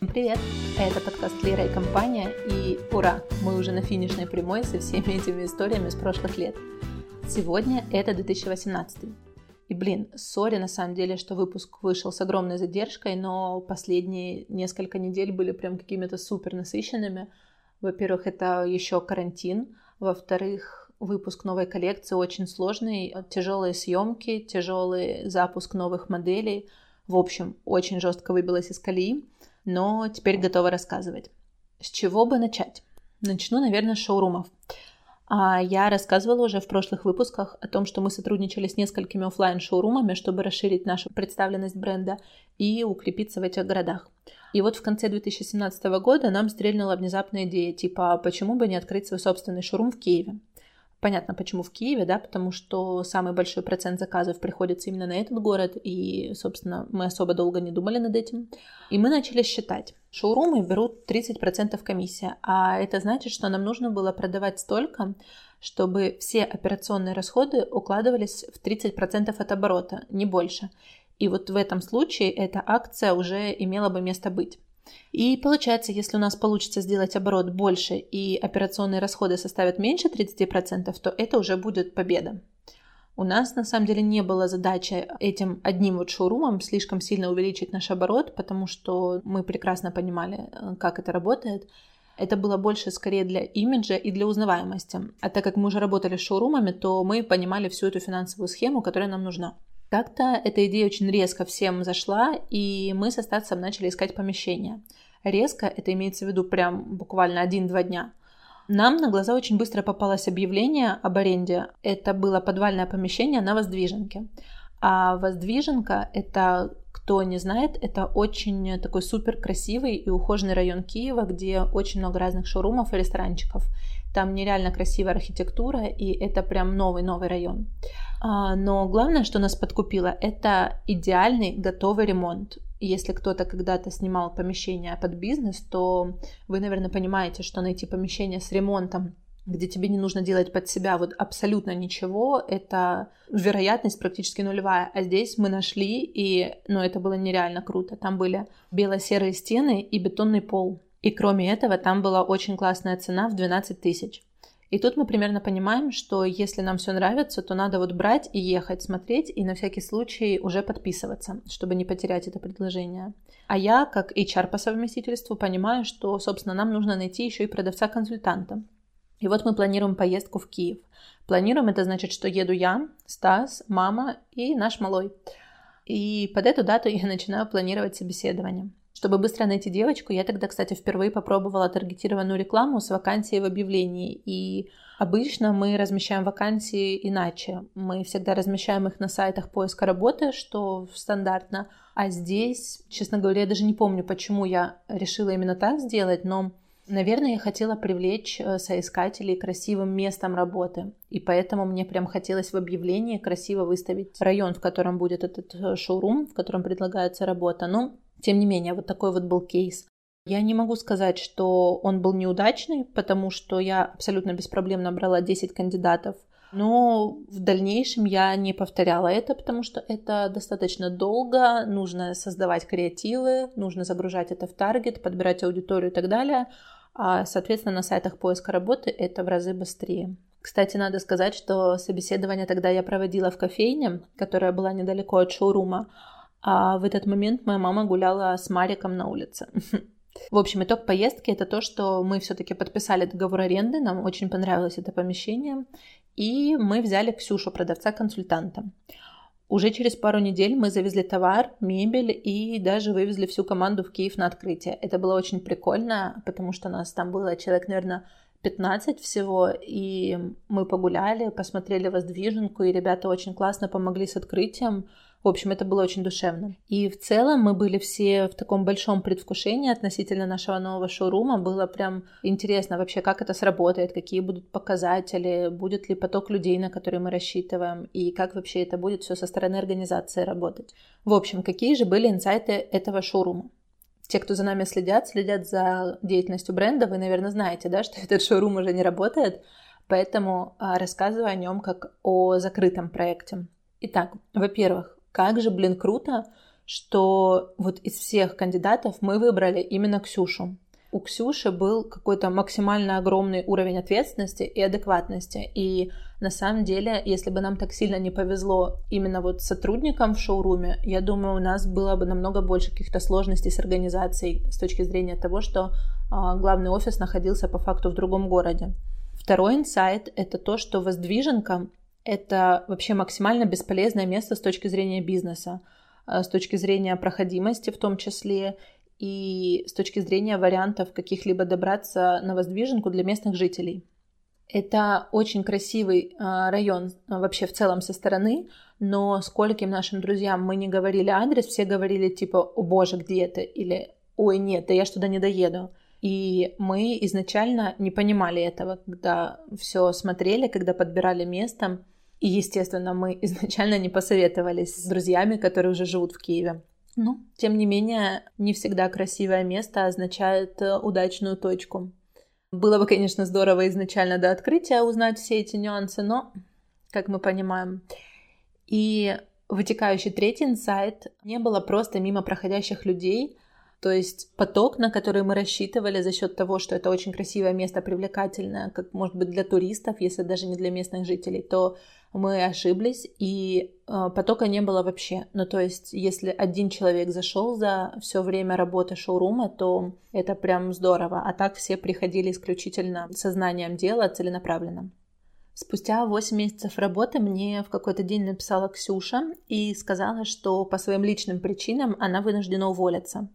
Привет! Это подкаст Лера и компания, и ура! Мы уже на финишной прямой со всеми этими историями с прошлых лет. Сегодня это 2018. И, блин, сори на самом деле, что выпуск вышел с огромной задержкой, но последние несколько недель были прям какими-то супер насыщенными. Во-первых, это еще карантин. Во-вторых, выпуск новой коллекции очень сложный. Тяжелые съемки, тяжелый запуск новых моделей. В общем, очень жестко выбилась из колеи но теперь готова рассказывать. С чего бы начать? Начну, наверное, с шоурумов. А я рассказывала уже в прошлых выпусках о том, что мы сотрудничали с несколькими офлайн шоурумами чтобы расширить нашу представленность бренда и укрепиться в этих городах. И вот в конце 2017 года нам стрельнула внезапная идея, типа, «А почему бы не открыть свой собственный шоурум в Киеве? Понятно, почему в Киеве, да, потому что самый большой процент заказов приходится именно на этот город, и, собственно, мы особо долго не думали над этим. И мы начали считать. Шоурумы берут 30% комиссия, а это значит, что нам нужно было продавать столько, чтобы все операционные расходы укладывались в 30% от оборота, не больше. И вот в этом случае эта акция уже имела бы место быть. И получается, если у нас получится сделать оборот больше и операционные расходы составят меньше 30%, то это уже будет победа. У нас на самом деле не было задачи этим одним вот шоурумом слишком сильно увеличить наш оборот, потому что мы прекрасно понимали, э, как это работает. Это было больше скорее для имиджа и для узнаваемости. А так как мы уже работали с шоурумами, то мы понимали всю эту финансовую схему, которая нам нужна. Как-то эта идея очень резко всем зашла, и мы со Стасом начали искать помещение. Резко, это имеется в виду прям буквально один-два дня. Нам на глаза очень быстро попалось объявление об аренде. Это было подвальное помещение на Воздвиженке. А Воздвиженка – это, кто не знает, это очень такой супер красивый и ухоженный район Киева, где очень много разных шоурумов и ресторанчиков. Там нереально красивая архитектура, и это прям новый-новый район. А, но главное, что нас подкупило, это идеальный готовый ремонт. Если кто-то когда-то снимал помещение под бизнес, то вы, наверное, понимаете, что найти помещение с ремонтом где тебе не нужно делать под себя вот абсолютно ничего, это вероятность практически нулевая. А здесь мы нашли, и ну, это было нереально круто. Там были бело-серые стены и бетонный пол. И кроме этого, там была очень классная цена в 12 тысяч. И тут мы примерно понимаем, что если нам все нравится, то надо вот брать и ехать, смотреть и на всякий случай уже подписываться, чтобы не потерять это предложение. А я, как HR по совместительству, понимаю, что, собственно, нам нужно найти еще и продавца-консультанта. И вот мы планируем поездку в Киев. Планируем, это значит, что еду я, Стас, мама и наш малой. И под эту дату я начинаю планировать собеседование. Чтобы быстро найти девочку, я тогда, кстати, впервые попробовала таргетированную рекламу с вакансией в объявлении. И обычно мы размещаем вакансии иначе. Мы всегда размещаем их на сайтах поиска работы, что стандартно. А здесь, честно говоря, я даже не помню, почему я решила именно так сделать, но Наверное, я хотела привлечь э, соискателей красивым местом работы, и поэтому мне прям хотелось в объявлении красиво выставить район, в котором будет этот э, шоурум, в котором предлагается работа. Но тем не менее, вот такой вот был кейс. Я не могу сказать, что он был неудачный, потому что я абсолютно без проблем набрала 10 кандидатов. Но в дальнейшем я не повторяла это, потому что это достаточно долго, нужно создавать креативы, нужно загружать это в таргет, подбирать аудиторию и так далее. А, соответственно, на сайтах поиска работы это в разы быстрее. Кстати, надо сказать, что собеседование тогда я проводила в кофейне, которая была недалеко от шоурума. А в этот момент моя мама гуляла с Мариком на улице. В общем, итог поездки это то, что мы все-таки подписали договор аренды, нам очень понравилось это помещение, и мы взяли Ксюшу, продавца-консультанта. Уже через пару недель мы завезли товар, мебель и даже вывезли всю команду в Киев на открытие. Это было очень прикольно, потому что нас там было человек, наверное, 15 всего, и мы погуляли, посмотрели воздвиженку, и ребята очень классно помогли с открытием. В общем, это было очень душевно. И в целом мы были все в таком большом предвкушении относительно нашего нового шоурума. Было прям интересно вообще, как это сработает, какие будут показатели, будет ли поток людей, на который мы рассчитываем, и как вообще это будет все со стороны организации работать. В общем, какие же были инсайты этого шоурума? Те, кто за нами следят, следят за деятельностью бренда, вы, наверное, знаете, да, что этот шоурум уже не работает, поэтому а, рассказываю о нем как о закрытом проекте. Итак, во-первых, как же, блин, круто, что вот из всех кандидатов мы выбрали именно Ксюшу. У Ксюши был какой-то максимально огромный уровень ответственности и адекватности. И на самом деле, если бы нам так сильно не повезло именно вот сотрудникам в шоуруме, я думаю, у нас было бы намного больше каких-то сложностей с организацией с точки зрения того, что а, главный офис находился по факту в другом городе. Второй инсайт — это то, что воздвиженка — это вообще максимально бесполезное место с точки зрения бизнеса. Э, с точки зрения проходимости в том числе, и с точки зрения вариантов каких-либо добраться на воздвиженку для местных жителей. Это очень красивый э, район э, вообще в целом со стороны, но скольким нашим друзьям мы не говорили адрес, все говорили типа «О боже, где это?» или «Ой, нет, да я ж туда не доеду». И мы изначально не понимали этого, когда все смотрели, когда подбирали место. И, естественно, мы изначально не посоветовались с друзьями, которые уже живут в Киеве. Ну, тем не менее, не всегда красивое место означает э, удачную точку. Было бы, конечно, здорово изначально до открытия узнать все эти нюансы, но, как мы понимаем, и вытекающий третий инсайт не было просто мимо проходящих людей, то есть поток, на который мы рассчитывали за счет того, что это очень красивое место, привлекательное, как может быть для туристов, если даже не для местных жителей, то мы ошиблись, и э, потока не было вообще. Ну, то есть, если один человек зашел за все время работы шоурума, то это прям здорово. А так все приходили исключительно сознанием дела, целенаправленно. Спустя 8 месяцев работы мне в какой-то день написала Ксюша и сказала, что по своим личным причинам она вынуждена уволиться.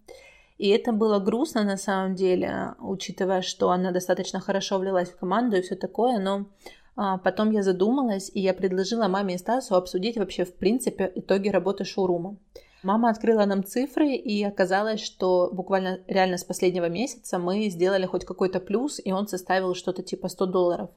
И это было грустно на самом деле, учитывая, что она достаточно хорошо влилась в команду и все такое, но потом я задумалась, и я предложила маме и Стасу обсудить вообще в принципе итоги работы шоурума. Мама открыла нам цифры, и оказалось, что буквально реально с последнего месяца мы сделали хоть какой-то плюс, и он составил что-то типа 100 долларов.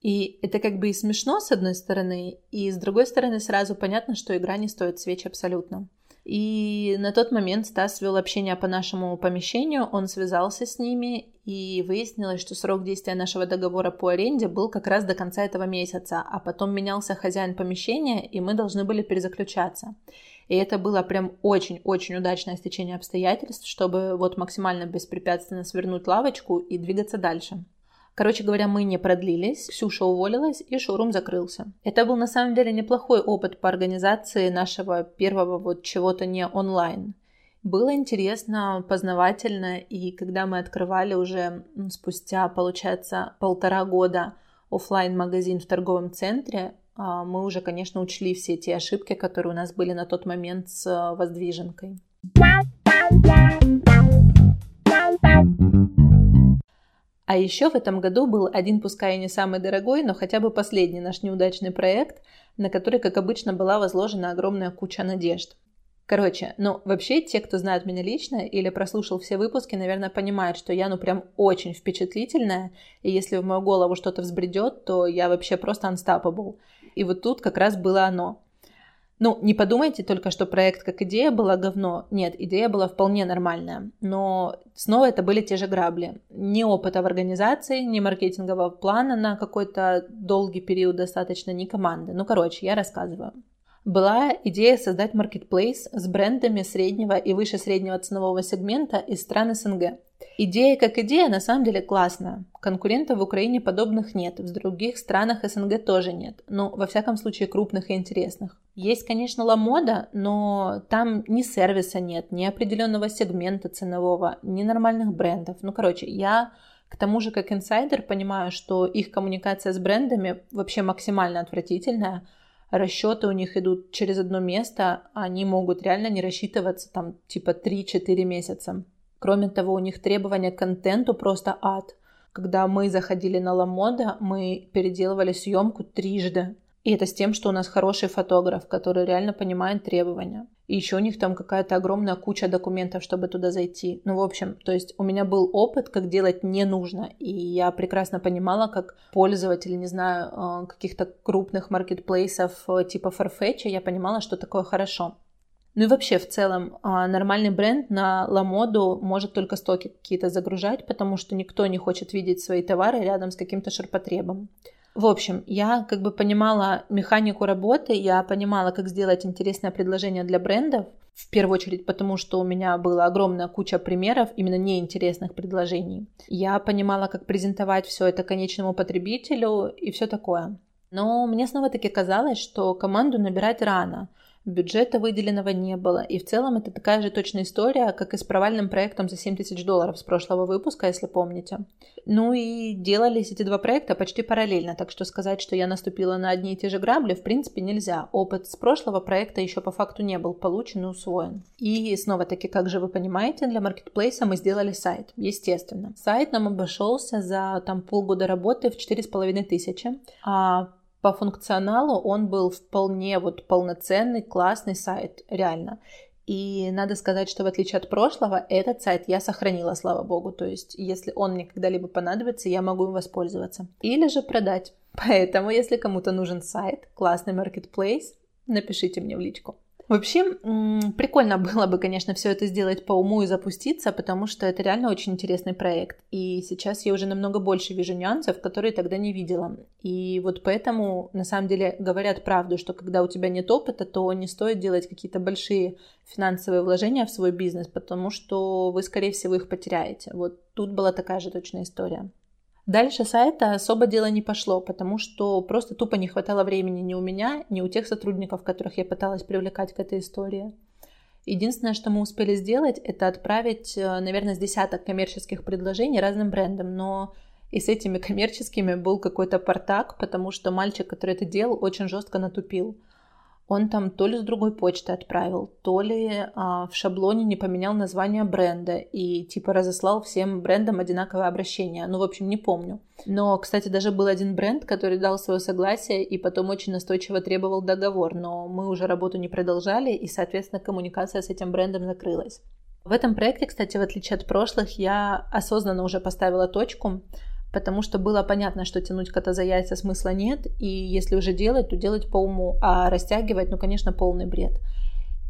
И это как бы и смешно с одной стороны, и с другой стороны сразу понятно, что игра не стоит свеч абсолютно. И на тот момент Стас вел общение по нашему помещению, он связался с ними, и выяснилось, что срок действия нашего договора по аренде был как раз до конца этого месяца, а потом менялся хозяин помещения, и мы должны были перезаключаться. И это было прям очень-очень удачное стечение обстоятельств, чтобы вот максимально беспрепятственно свернуть лавочку и двигаться дальше. Короче говоря, мы не продлились, Ксюша уволилась, и шоурум закрылся. Это был на самом деле неплохой опыт по организации нашего первого вот чего-то не онлайн. Было интересно, познавательно, и когда мы открывали уже спустя, получается, полтора года офлайн магазин в торговом центре, а, мы уже, конечно, учли все те ошибки, которые у нас были на тот момент с а, воздвиженкой. А еще в этом году был один, пускай и не самый дорогой, но хотя бы последний наш неудачный проект, на который, как обычно, была возложена огромная куча надежд. Короче, ну, вообще, те, кто знает меня лично или прослушал все выпуски, наверное, понимают, что я, ну, прям очень впечатлительная, и если в мою голову что-то взбредет, то я вообще просто unstoppable. И вот тут как раз было оно. Ну, не подумайте только, что проект как идея была говно. Нет, идея была вполне нормальная. Но снова это были те же грабли. Ни опыта в организации, ни маркетингового плана на какой-то долгий период достаточно, ни команды. Ну, короче, я рассказываю была идея создать маркетплейс с брендами среднего и выше среднего ценового сегмента из стран СНГ. Идея как идея на самом деле классная. Конкурентов в Украине подобных нет, в других странах СНГ тоже нет, но во всяком случае крупных и интересных. Есть, конечно, Ламода, но там ни сервиса нет, ни определенного сегмента ценового, ни нормальных брендов. Ну, короче, я к тому же, как инсайдер, понимаю, что их коммуникация с брендами вообще максимально отвратительная, расчеты у них идут через одно место, они могут реально не рассчитываться там типа 3-4 месяца. Кроме того, у них требования к контенту просто ад. Когда мы заходили на Ламода, мы переделывали съемку трижды. И это с тем, что у нас хороший фотограф, который реально понимает требования. И еще у них там какая-то огромная куча документов, чтобы туда зайти. Ну, в общем, то есть у меня был опыт, как делать не нужно. И я прекрасно понимала, как пользователь, не знаю, э, каких-то крупных маркетплейсов э, типа Farfetch, я понимала, что такое хорошо. Ну и вообще, в целом, а, нормальный бренд на Ламоду может только стоки какие-то загружать, потому что никто не хочет видеть свои товары рядом с каким-то ширпотребом. В общем, я как бы понимала механику работы, я понимала, как сделать интересное предложение для брендов. в первую очередь потому, что у меня была огромная куча примеров именно неинтересных предложений. Я понимала, как презентовать все это конечному потребителю и все такое. Но мне снова-таки казалось, что команду набирать рано, бюджета выделенного не было. И в целом это такая же точная история, как и с провальным проектом за 7 тысяч долларов с прошлого выпуска, если помните. Ну и делались эти два проекта почти параллельно, так что сказать, что я наступила на одни и те же грабли, в принципе, нельзя. Опыт с прошлого проекта еще по факту не был получен и усвоен. И снова-таки, как же вы понимаете, для маркетплейса мы сделали сайт, естественно. Сайт нам обошелся за там полгода работы в 4,5 тысячи, а по функционалу он был вполне вот полноценный, классный сайт, реально. И надо сказать, что в отличие от прошлого, этот сайт я сохранила, слава богу. То есть, если он мне когда-либо понадобится, я могу им воспользоваться. Или же продать. Поэтому, если кому-то нужен сайт, классный marketplace, напишите мне в личку. Вообще, прикольно было бы, конечно, все это сделать по уму и запуститься, потому что это реально очень интересный проект. И сейчас я уже намного больше вижу нюансов, которые тогда не видела. И вот поэтому, на самом деле, говорят правду, что когда у тебя нет опыта, то не стоит делать какие-то большие финансовые вложения в свой бизнес, потому что вы, скорее всего, их потеряете. Вот тут была такая же точная история. Дальше сайта особо дело не пошло, потому что просто тупо не хватало времени ни у меня, ни у тех сотрудников, которых я пыталась привлекать к этой истории. Единственное, что мы успели сделать, это отправить, э, наверное, с десяток коммерческих предложений разным брендам, но и с этими коммерческими был какой-то портак, потому что мальчик, который это делал, очень жестко натупил он там то ли с другой почты отправил, то ли а, в шаблоне не поменял название бренда и типа разослал всем брендам одинаковое обращение. Ну, в общем, не помню. Но, кстати, даже был один бренд, который дал свое согласие и потом очень настойчиво требовал договор, но мы уже работу не продолжали, и, соответственно, коммуникация с этим брендом закрылась. В этом проекте, кстати, в отличие от прошлых, я осознанно уже поставила точку потому что было понятно, что тянуть кота за яйца смысла нет, и если уже делать, то делать по уму, а растягивать, ну, конечно, полный бред.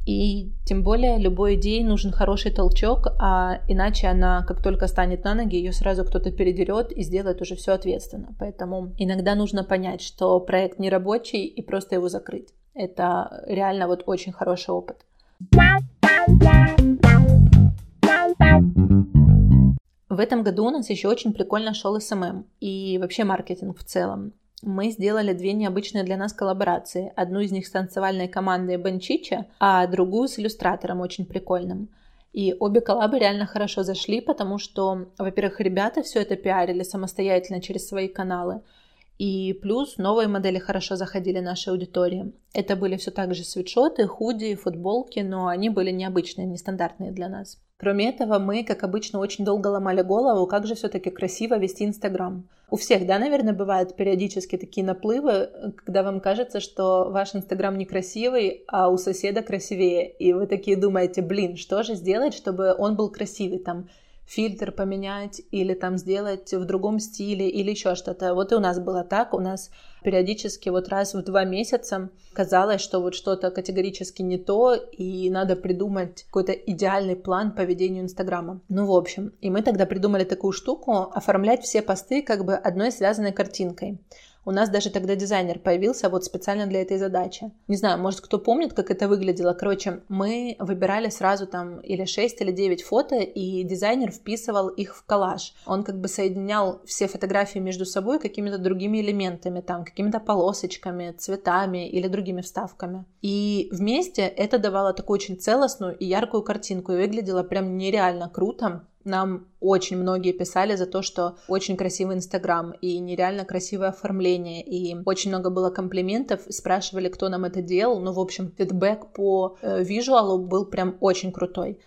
И тем более любой идее нужен хороший толчок, а иначе она, как только станет на ноги, ее сразу кто-то передерет и сделает уже все ответственно. Поэтому иногда нужно понять, что проект не рабочий и просто его закрыть. Это реально вот очень хороший опыт. В этом году у нас еще очень прикольно шел СММ и вообще маркетинг в целом. Мы сделали две необычные для нас коллаборации. Одну из них с танцевальной командой Бенчича, а другую с иллюстратором очень прикольным. И обе коллабы реально хорошо зашли, потому что, во-первых, ребята все это пиарили самостоятельно через свои каналы. И плюс новые модели хорошо заходили нашей аудитории. Это были все так же свитшоты, худи, футболки, но они были необычные, нестандартные для нас. Кроме этого, мы, как обычно, очень долго ломали голову, как же все-таки красиво вести Инстаграм. У всех, да, наверное, бывают периодически такие наплывы, когда вам кажется, что ваш Инстаграм некрасивый, а у соседа красивее. И вы такие думаете, блин, что же сделать, чтобы он был красивый? Там фильтр поменять или там сделать в другом стиле или еще что-то. Вот и у нас было так. У нас периодически вот раз в два месяца казалось, что вот что-то категорически не то, и надо придумать какой-то идеальный план по ведению Инстаграма. Ну, в общем, и мы тогда придумали такую штуку, оформлять все посты как бы одной связанной картинкой. У нас даже тогда дизайнер появился вот специально для этой задачи. Не знаю, может кто помнит, как это выглядело. Короче, мы выбирали сразу там или 6 или 9 фото, и дизайнер вписывал их в коллаж. Он как бы соединял все фотографии между собой какими-то другими элементами, там, какими-то полосочками, цветами или другими вставками. И вместе это давало такую очень целостную и яркую картинку, и выглядело прям нереально круто. Нам очень многие писали за то, что очень красивый Инстаграм и нереально красивое оформление, и очень много было комплиментов, спрашивали, кто нам это делал. Ну, в общем, фидбэк по э, визуалу был прям очень крутой.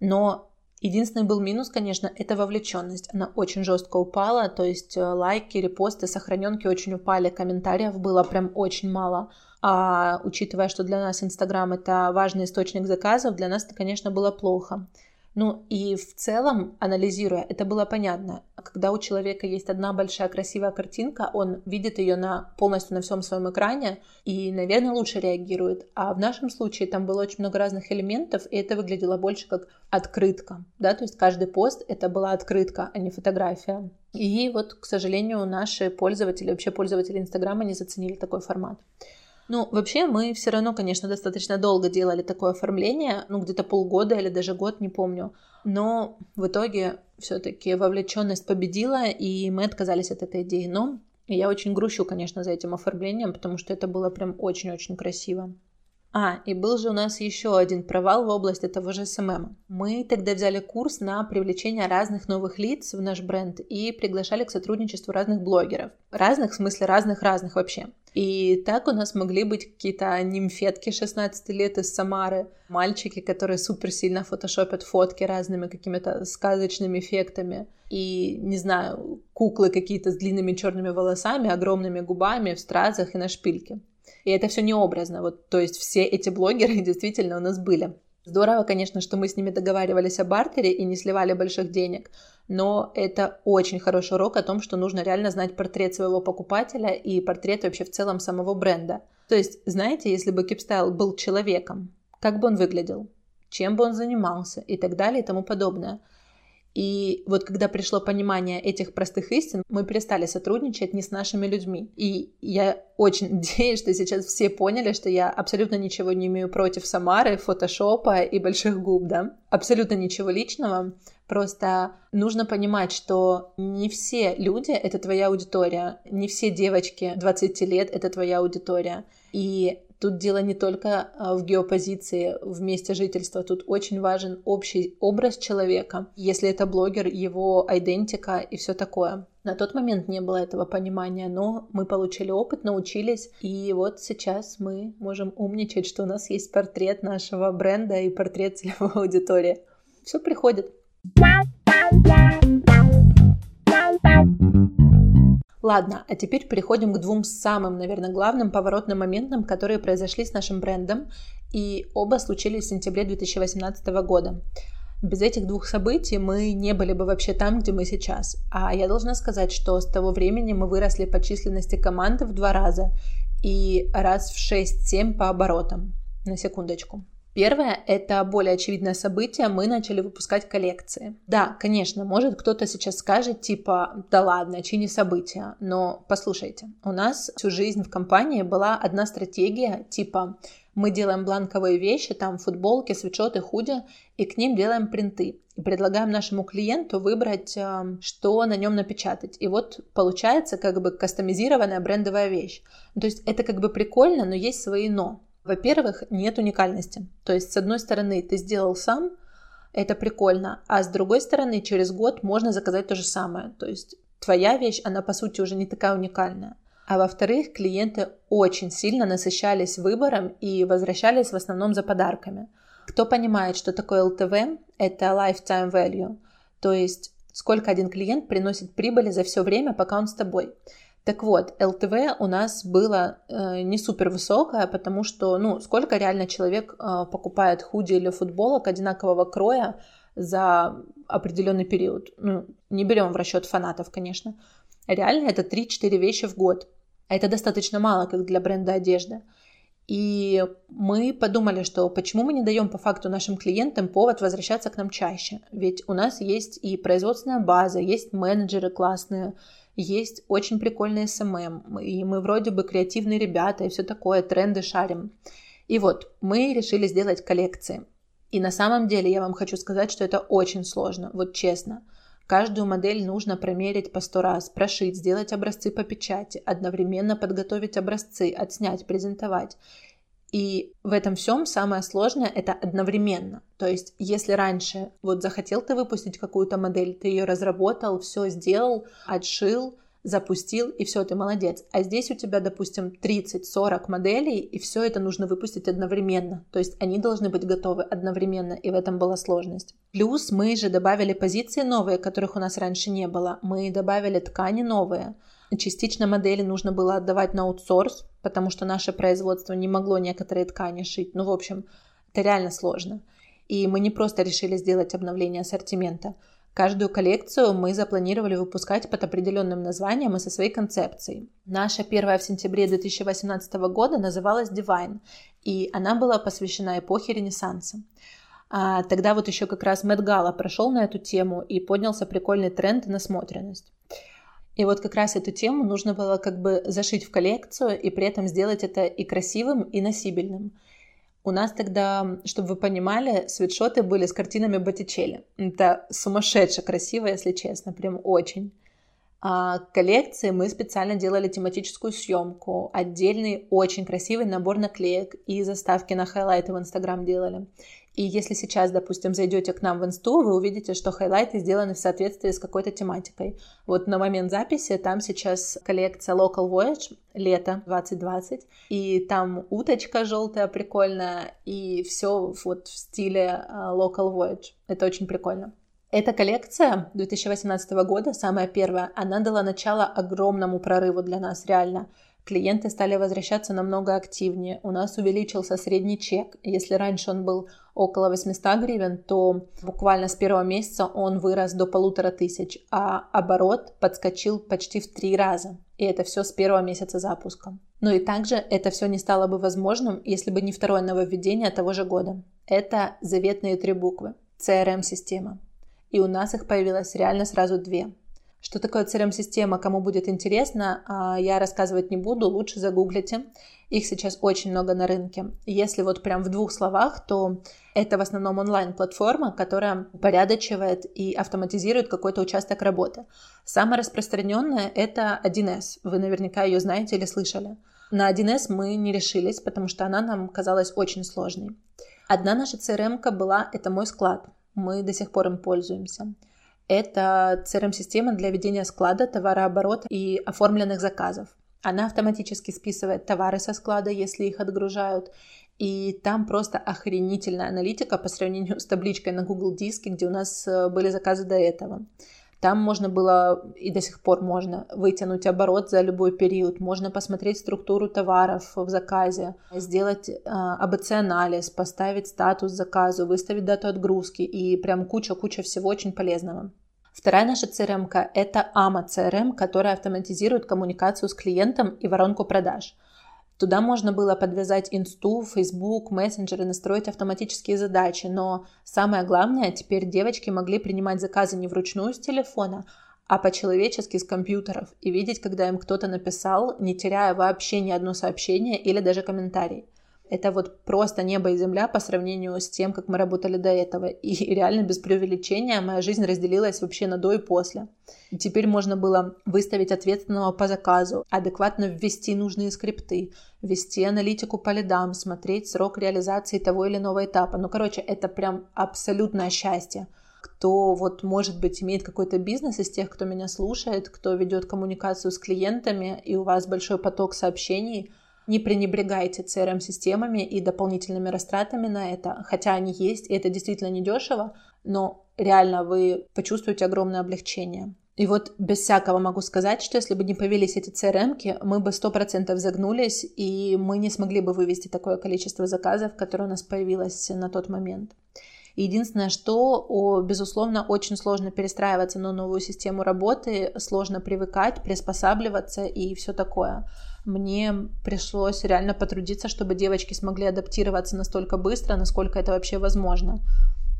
Но Единственный был минус, конечно, это вовлеченность. Она очень жестко упала, то есть э, лайки, репосты, сохраненки очень упали, комментариев было прям очень мало. А учитывая, что для нас Инстаграм это важный источник заказов, для нас это, конечно, было плохо. Ну и в целом, анализируя, это было понятно. Когда у человека есть одна большая красивая картинка, он видит ее на, полностью на всем своем экране и, наверное, лучше реагирует. А в нашем случае там было очень много разных элементов, и это выглядело больше как открытка. Да? То есть каждый пост это была открытка, а не фотография. И вот, к сожалению, наши пользователи, вообще пользователи Инстаграма не заценили такой формат. Ну, вообще мы все равно, конечно, достаточно долго делали такое оформление, ну, где-то полгода или даже год, не помню. Но в итоге все-таки вовлеченность победила, и мы отказались от этой идеи. Но я очень грущу, конечно, за этим оформлением, потому что это было прям очень-очень красиво. А, и был же у нас еще один провал в области того же СММ. Мы тогда взяли курс на привлечение разных новых лиц в наш бренд и приглашали к сотрудничеству разных блогеров. Разных, в смысле разных-разных вообще. И так у нас могли быть какие-то нимфетки 16 лет из Самары, мальчики, которые супер сильно фотошопят фотки разными какими-то сказочными эффектами. И, не знаю, куклы какие-то с длинными черными волосами, огромными губами, в стразах и на шпильке. И это все необразно. Вот, то есть все эти блогеры действительно у нас были. Здорово, конечно, что мы с ними договаривались о бартере и не сливали больших денег, но это очень хороший урок о том, что нужно реально знать портрет своего покупателя и портрет вообще в целом самого бренда. То есть, знаете, если бы Keepstyle был человеком, как бы он выглядел, чем бы он занимался и так далее и тому подобное – и вот когда пришло понимание этих простых истин, мы перестали сотрудничать не с нашими людьми. И я очень надеюсь, что сейчас все поняли, что я абсолютно ничего не имею против Самары, фотошопа и больших губ, да? Абсолютно ничего личного. Просто нужно понимать, что не все люди — это твоя аудитория, не все девочки 20 лет — это твоя аудитория. И Тут дело не только а, в геопозиции, в месте жительства. Тут очень важен общий образ человека. Если это блогер, его идентика и все такое. На тот момент не было этого понимания, но мы получили опыт, научились, и вот сейчас мы можем умничать, что у нас есть портрет нашего бренда и портрет целевой аудитории. Все приходит. Ладно, а теперь переходим к двум самым, наверное, главным поворотным моментам, которые произошли с нашим брендом, и оба случились в сентябре 2018 года. Без этих двух событий мы не были бы вообще там, где мы сейчас. А я должна сказать, что с того времени мы выросли по численности команды в два раза и раз в 6-7 по оборотам. На секундочку. Первое — это более очевидное событие, мы начали выпускать коллекции. Да, конечно, может кто-то сейчас скажет, типа, да ладно, чини события, но послушайте, у нас всю жизнь в компании была одна стратегия, типа, мы делаем бланковые вещи, там футболки, свитшоты, худи, и к ним делаем принты. И предлагаем нашему клиенту выбрать, э, что на нем напечатать. И вот получается как бы кастомизированная брендовая вещь. То есть это как бы прикольно, но есть свои но. Во-первых, нет уникальности. То есть, с одной стороны, ты сделал сам, это прикольно, а с другой стороны, через год можно заказать то же самое. То есть, твоя вещь, она по сути уже не такая уникальная. А во-вторых, клиенты очень сильно насыщались выбором и возвращались в основном за подарками. Кто понимает, что такое LTV, это lifetime value, то есть сколько один клиент приносит прибыли за все время, пока он с тобой. Так вот, ЛТВ у нас было э, не супер высокое, потому что, ну, сколько реально человек э, покупает худи или футболок одинакового кроя за определенный период. Ну, не берем в расчет фанатов, конечно. Реально это 3-4 вещи в год. А это достаточно мало, как для бренда одежды. И мы подумали, что почему мы не даем по факту нашим клиентам повод возвращаться к нам чаще. Ведь у нас есть и производственная база, есть менеджеры классные, есть очень прикольный СММ, и мы вроде бы креативные ребята и все такое, тренды шарим. И вот, мы решили сделать коллекции. И на самом деле я вам хочу сказать, что это очень сложно, вот честно. Каждую модель нужно промерить по сто раз, прошить, сделать образцы по печати, одновременно подготовить образцы, отснять, презентовать. И в этом всем самое сложное это одновременно. То есть, если раньше вот захотел ты выпустить какую-то модель, ты ее разработал, все сделал, отшил, запустил, и все, ты молодец. А здесь у тебя, допустим, 30-40 моделей, и все это нужно выпустить одновременно. То есть они должны быть готовы одновременно, и в этом была сложность. Плюс мы же добавили позиции новые, которых у нас раньше не было. Мы добавили ткани новые. Частично модели нужно было отдавать на аутсорс, потому что наше производство не могло некоторые ткани шить. Ну, в общем, это реально сложно. И мы не просто решили сделать обновление ассортимента. Каждую коллекцию мы запланировали выпускать под определенным названием и со своей концепцией. Наша первая в сентябре 2018 года называлась Divine, и она была посвящена эпохе Ренессанса. А тогда вот еще как раз Мэтт Гала прошел на эту тему и поднялся прикольный тренд и насмотренность. И вот как раз эту тему нужно было как бы зашить в коллекцию и при этом сделать это и красивым, и носибельным. У нас тогда, чтобы вы понимали, свитшоты были с картинами Боттичелли. Это сумасшедше красиво, если честно, прям очень. А коллекции мы специально делали тематическую съемку, отдельный очень красивый набор наклеек и заставки на хайлайты в Инстаграм делали. И если сейчас, допустим, зайдете к нам в инсту, вы увидите, что хайлайты сделаны в соответствии с какой-то тематикой. Вот на момент записи там сейчас коллекция Local Voyage лето 2020, и там уточка желтая прикольная, и все вот в стиле а, Local Voyage. Это очень прикольно. Эта коллекция 2018 года, самая первая, она дала начало огромному прорыву для нас, реально клиенты стали возвращаться намного активнее. У нас увеличился средний чек. Если раньше он был около 800 гривен, то буквально с первого месяца он вырос до полутора тысяч, а оборот подскочил почти в три раза. И это все с первого месяца запуска. Но и также это все не стало бы возможным, если бы не второе нововведение того же года. Это заветные три буквы. CRM-система. И у нас их появилось реально сразу две. Что такое CRM-система, кому будет интересно, а, я рассказывать не буду, лучше загуглите. Их сейчас очень много на рынке. Если вот прям в двух словах, то это в основном онлайн-платформа, которая порядочивает и автоматизирует какой-то участок работы. Самая распространенная это 1С. Вы наверняка ее знаете или слышали. На 1С мы не решились, потому что она нам казалась очень сложной. Одна наша CRM была «Это мой склад». Мы до сих пор им пользуемся. Это CRM-система для ведения склада, товарооборота и оформленных заказов. Она автоматически списывает товары со склада, если их отгружают. И там просто охренительная аналитика по сравнению с табличкой на Google Диске, где у нас э, были заказы до этого. Там можно было и до сих пор можно вытянуть оборот за любой период, можно посмотреть структуру товаров в заказе, сделать э, АБЦ-анализ, поставить статус заказу, выставить дату отгрузки и прям куча-куча всего очень полезного. Вторая наша CRM – это AMA CRM, которая автоматизирует коммуникацию с клиентом и воронку продаж – Туда можно было подвязать инсту, Facebook, мессенджеры, настроить автоматические задачи, но самое главное, теперь девочки могли принимать заказы не вручную с телефона, а по-человечески с компьютеров и видеть, когда им кто-то написал, не теряя вообще ни одно сообщение или даже комментарий. Это вот просто небо и земля по сравнению с тем, как мы работали до этого. И реально без преувеличения моя жизнь разделилась вообще на до и после. И теперь можно было выставить ответственного по заказу, адекватно ввести нужные скрипты, вести аналитику по лидам, смотреть срок реализации того или иного этапа. Ну, короче, это прям абсолютное счастье кто вот, может быть, имеет какой-то бизнес из тех, кто меня слушает, кто ведет коммуникацию с клиентами, и у вас большой поток сообщений – не пренебрегайте CRM-системами и дополнительными растратами на это, хотя они есть, и это действительно недешево, но реально вы почувствуете огромное облегчение. И вот без всякого могу сказать, что если бы не появились эти CRM-ки, мы бы 100% загнулись, и мы не смогли бы вывести такое количество заказов, которое у нас появилось на тот момент. Единственное, что, о, безусловно, очень сложно перестраиваться на новую систему работы, сложно привыкать, приспосабливаться и все такое мне пришлось реально потрудиться, чтобы девочки смогли адаптироваться настолько быстро, насколько это вообще возможно.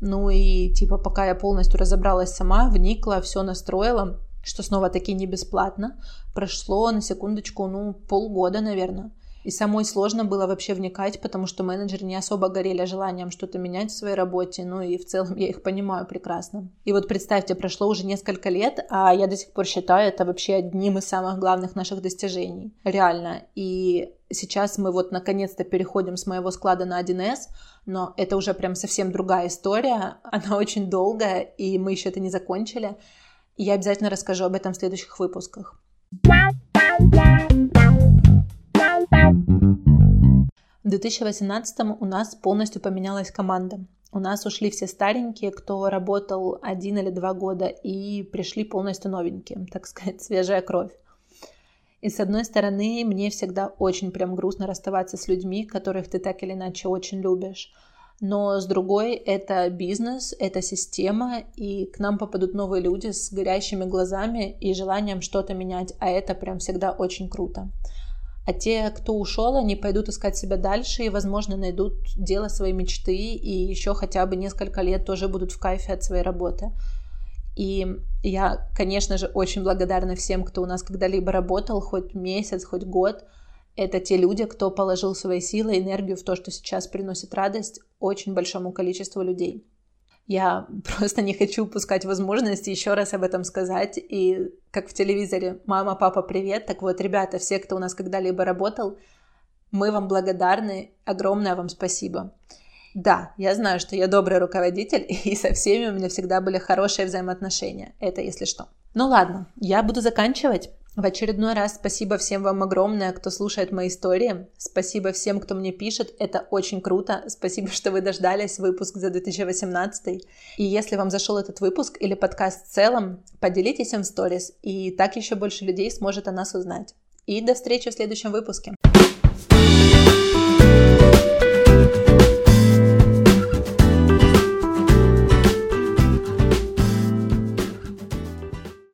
Ну и типа пока я полностью разобралась сама, вникла, все настроила, что снова таки не бесплатно, прошло на секундочку, ну, полгода, наверное. И самой сложно было вообще вникать, потому что менеджеры не особо горели желанием что-то менять в своей работе, ну и в целом я их понимаю прекрасно. И вот представьте, прошло уже несколько лет, а я до сих пор считаю это вообще одним из самых главных наших достижений. Реально. И сейчас мы вот наконец-то переходим с моего склада на 1С, но это уже прям совсем другая история, она очень долгая, и мы еще это не закончили. И я обязательно расскажу об этом в следующих выпусках. В 2018 у нас полностью поменялась команда. У нас ушли все старенькие, кто работал один или два года, и пришли полностью новенькие, так сказать, свежая кровь. И с одной стороны, мне всегда очень прям грустно расставаться с людьми, которых ты так или иначе очень любишь. Но с другой, это бизнес, это система, и к нам попадут новые люди с горящими глазами и желанием что-то менять, а это прям всегда очень круто. А те, кто ушел, они пойдут искать себя дальше и, возможно, найдут дело своей мечты и еще хотя бы несколько лет тоже будут в кайфе от своей работы. И я, конечно же, очень благодарна всем, кто у нас когда-либо работал, хоть месяц, хоть год. Это те люди, кто положил свои силы, энергию в то, что сейчас приносит радость очень большому количеству людей. Я просто не хочу упускать возможности еще раз об этом сказать. И как в телевизоре «Мама, папа, привет!» Так вот, ребята, все, кто у нас когда-либо работал, мы вам благодарны, огромное вам спасибо. Да, я знаю, что я добрый руководитель, и со всеми у меня всегда были хорошие взаимоотношения. Это если что. Ну ладно, я буду заканчивать. В очередной раз спасибо всем вам огромное, кто слушает мои истории. Спасибо всем, кто мне пишет. Это очень круто. Спасибо, что вы дождались выпуск за 2018. И если вам зашел этот выпуск или подкаст в целом, поделитесь им в сторис, и так еще больше людей сможет о нас узнать. И до встречи в следующем выпуске.